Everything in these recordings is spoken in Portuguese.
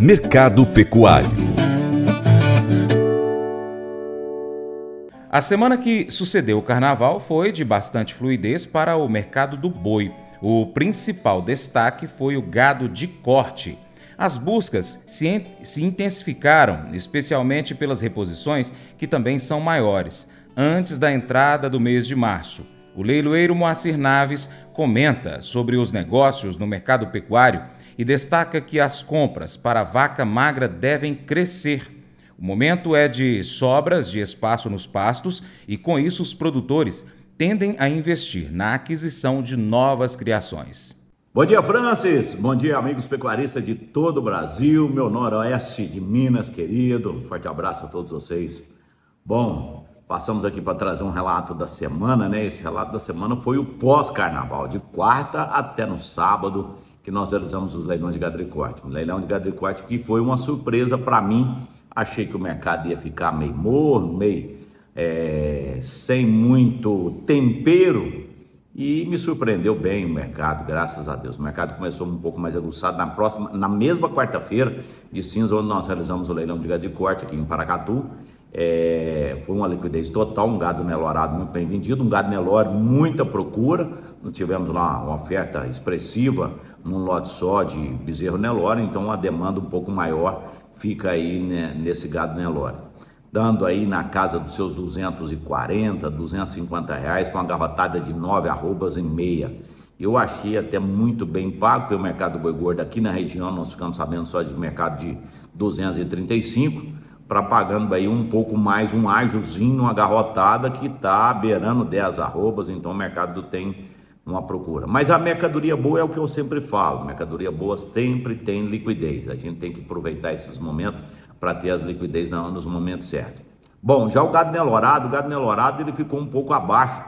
Mercado Pecuário A semana que sucedeu o carnaval foi de bastante fluidez para o mercado do boi. O principal destaque foi o gado de corte. As buscas se, se intensificaram, especialmente pelas reposições, que também são maiores, antes da entrada do mês de março. O leiloeiro Moacir Naves comenta sobre os negócios no mercado pecuário e destaca que as compras para vaca magra devem crescer o momento é de sobras de espaço nos pastos e, com isso, os produtores tendem a investir na aquisição de novas criações. Bom dia, Francis. Bom dia, amigos pecuaristas de todo o Brasil, meu noroeste de Minas, querido. Forte abraço a todos vocês. Bom, passamos aqui para trazer um relato da semana, né? Esse relato da semana foi o pós-carnaval, de quarta até no sábado, que nós realizamos os leilões de gado corte. Um leilão de gado corte que foi uma surpresa para mim Achei que o mercado ia ficar meio morno, meio é, sem muito tempero e me surpreendeu bem o mercado, graças a Deus. O mercado começou um pouco mais aguçado na próxima, na mesma quarta-feira de cinza, onde nós realizamos o leilão de gado de corte aqui em Paracatu. É, foi uma liquidez total, um gado nelorado muito bem vendido, um gado Nelore, muita procura. Nós tivemos lá uma oferta expressiva num lote só de bezerro Nelore, então uma demanda um pouco maior fica aí né, nesse gado Nelore. Dando aí na casa dos seus 240, 250 reais, com uma garrotada de 9 arrobas em meia. Eu achei até muito bem pago, o mercado do boi gordo aqui na região, nós ficamos sabendo só de mercado de 235, para pagando aí um pouco mais, um ágiozinho, uma garrotada que está beirando 10 arrobas, então o mercado tem uma procura. Mas a mercadoria boa é o que eu sempre falo, mercadoria boa sempre tem liquidez. A gente tem que aproveitar esses momentos para ter as liquidez nos momentos certos. Bom, já o gado nelorado, o gado nelorado ele ficou um pouco abaixo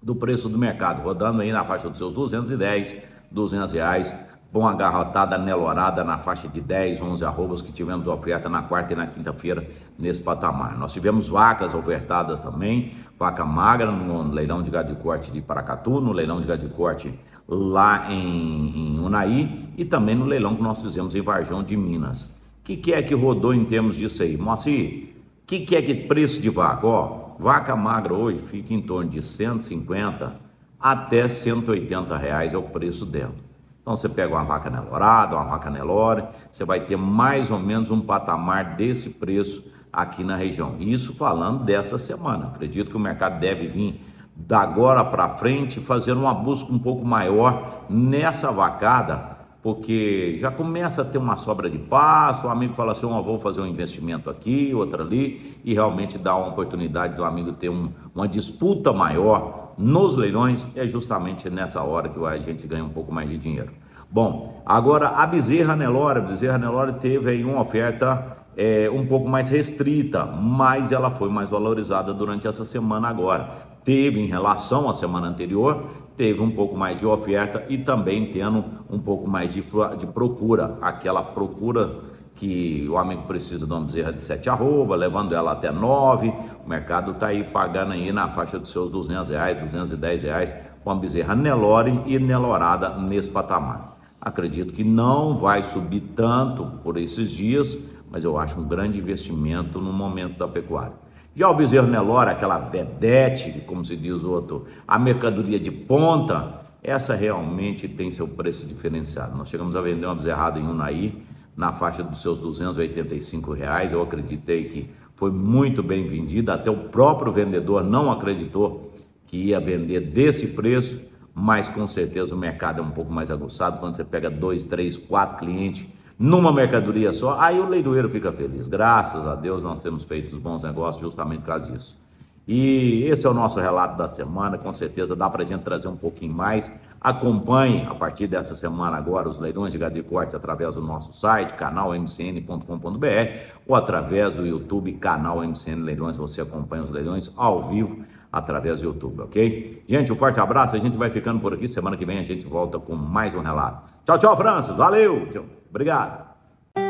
do preço do mercado, rodando aí na faixa dos seus 210, 200 reais Bom, agarrotada nelorada na faixa de 10, 11 arrobas que tivemos oferta na quarta e na quinta-feira nesse patamar. Nós tivemos vacas ofertadas também, vaca magra no leilão de gado de corte de Paracatu, no leilão de gado de corte lá em, em Unai e também no leilão que nós fizemos em Varjão de Minas. O que, que, é que rodou em termos disso aí? Moacir, o que, que é que preço de vaca? Ó, vaca magra hoje fica em torno de 150 até 180 reais é o preço dela. Então você pega uma vaca Nelorada, uma vaca Nelore, você vai ter mais ou menos um patamar desse preço aqui na região. Isso falando dessa semana. Acredito que o mercado deve vir da agora para frente fazer uma busca um pouco maior nessa vacada, porque já começa a ter uma sobra de passo, o amigo fala assim, oh, vou fazer um investimento aqui, outro ali, e realmente dá uma oportunidade do amigo ter um, uma disputa maior nos leilões, é justamente nessa hora que a gente ganha um pouco mais de dinheiro. Bom, agora a Bezerra Nelore, a Bezerra Nelore teve aí uma oferta é, um pouco mais restrita, mas ela foi mais valorizada durante essa semana agora. Teve em relação à semana anterior, teve um pouco mais de oferta e também tendo um pouco mais de, de procura, aquela procura que o amigo precisa de uma bezerra de 7 arroba, levando ela até 9, o mercado está aí pagando aí na faixa dos seus 200 reais, 210 reais, com a bezerra Nelore e Nelorada nesse patamar. Acredito que não vai subir tanto por esses dias, mas eu acho um grande investimento no momento da pecuária. Já o bezerro Nelore, aquela vedete, como se diz o outro, a mercadoria de ponta, essa realmente tem seu preço diferenciado. Nós chegamos a vender uma bezerrada em Unaí, na faixa dos seus 285 reais. Eu acreditei que foi muito bem vendida, até o próprio vendedor não acreditou que ia vender desse preço, mas com certeza o mercado é um pouco mais aguçado quando você pega dois, três, quatro clientes numa mercadoria só, aí o leiloeiro fica feliz. Graças a Deus nós temos feito os bons negócios justamente por causa disso. E esse é o nosso relato da semana, com certeza dá para a gente trazer um pouquinho mais. Acompanhe a partir dessa semana agora os leilões de gado de corte através do nosso site, canal mcn.com.br ou através do YouTube, canal MCN Leilões. Você acompanha os leilões ao vivo através do YouTube, ok? Gente, um forte abraço. A gente vai ficando por aqui. Semana que vem a gente volta com mais um relato. Tchau, tchau, Francis. Valeu. Obrigado.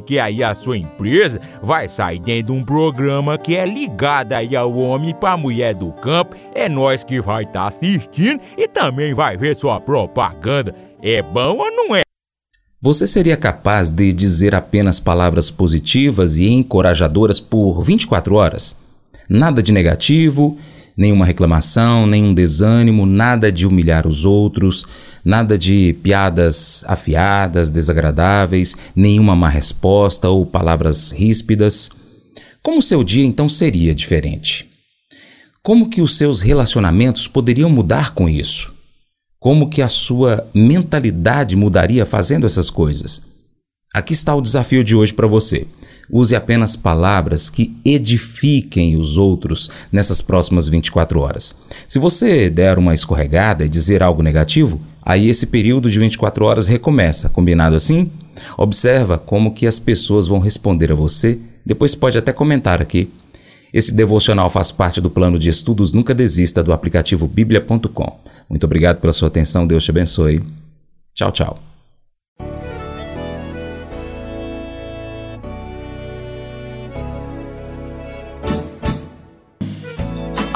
porque aí a sua empresa vai sair dentro de um programa que é ligado aí ao homem para a mulher do campo. É nós que vai estar tá assistindo e também vai ver sua propaganda. É bom ou não é? Você seria capaz de dizer apenas palavras positivas e encorajadoras por 24 horas? Nada de negativo, nenhuma reclamação, nenhum desânimo, nada de humilhar os outros, nada de piadas afiadas, desagradáveis, nenhuma má resposta ou palavras ríspidas. Como seu dia então seria diferente? Como que os seus relacionamentos poderiam mudar com isso? Como que a sua mentalidade mudaria fazendo essas coisas? Aqui está o desafio de hoje para você. Use apenas palavras que edifiquem os outros nessas próximas 24 horas. Se você der uma escorregada e dizer algo negativo, aí esse período de 24 horas recomeça, combinado assim? Observa como que as pessoas vão responder a você, depois pode até comentar aqui. Esse devocional faz parte do plano de estudos Nunca Desista do aplicativo bíblia.com. Muito obrigado pela sua atenção, Deus te abençoe. Tchau, tchau.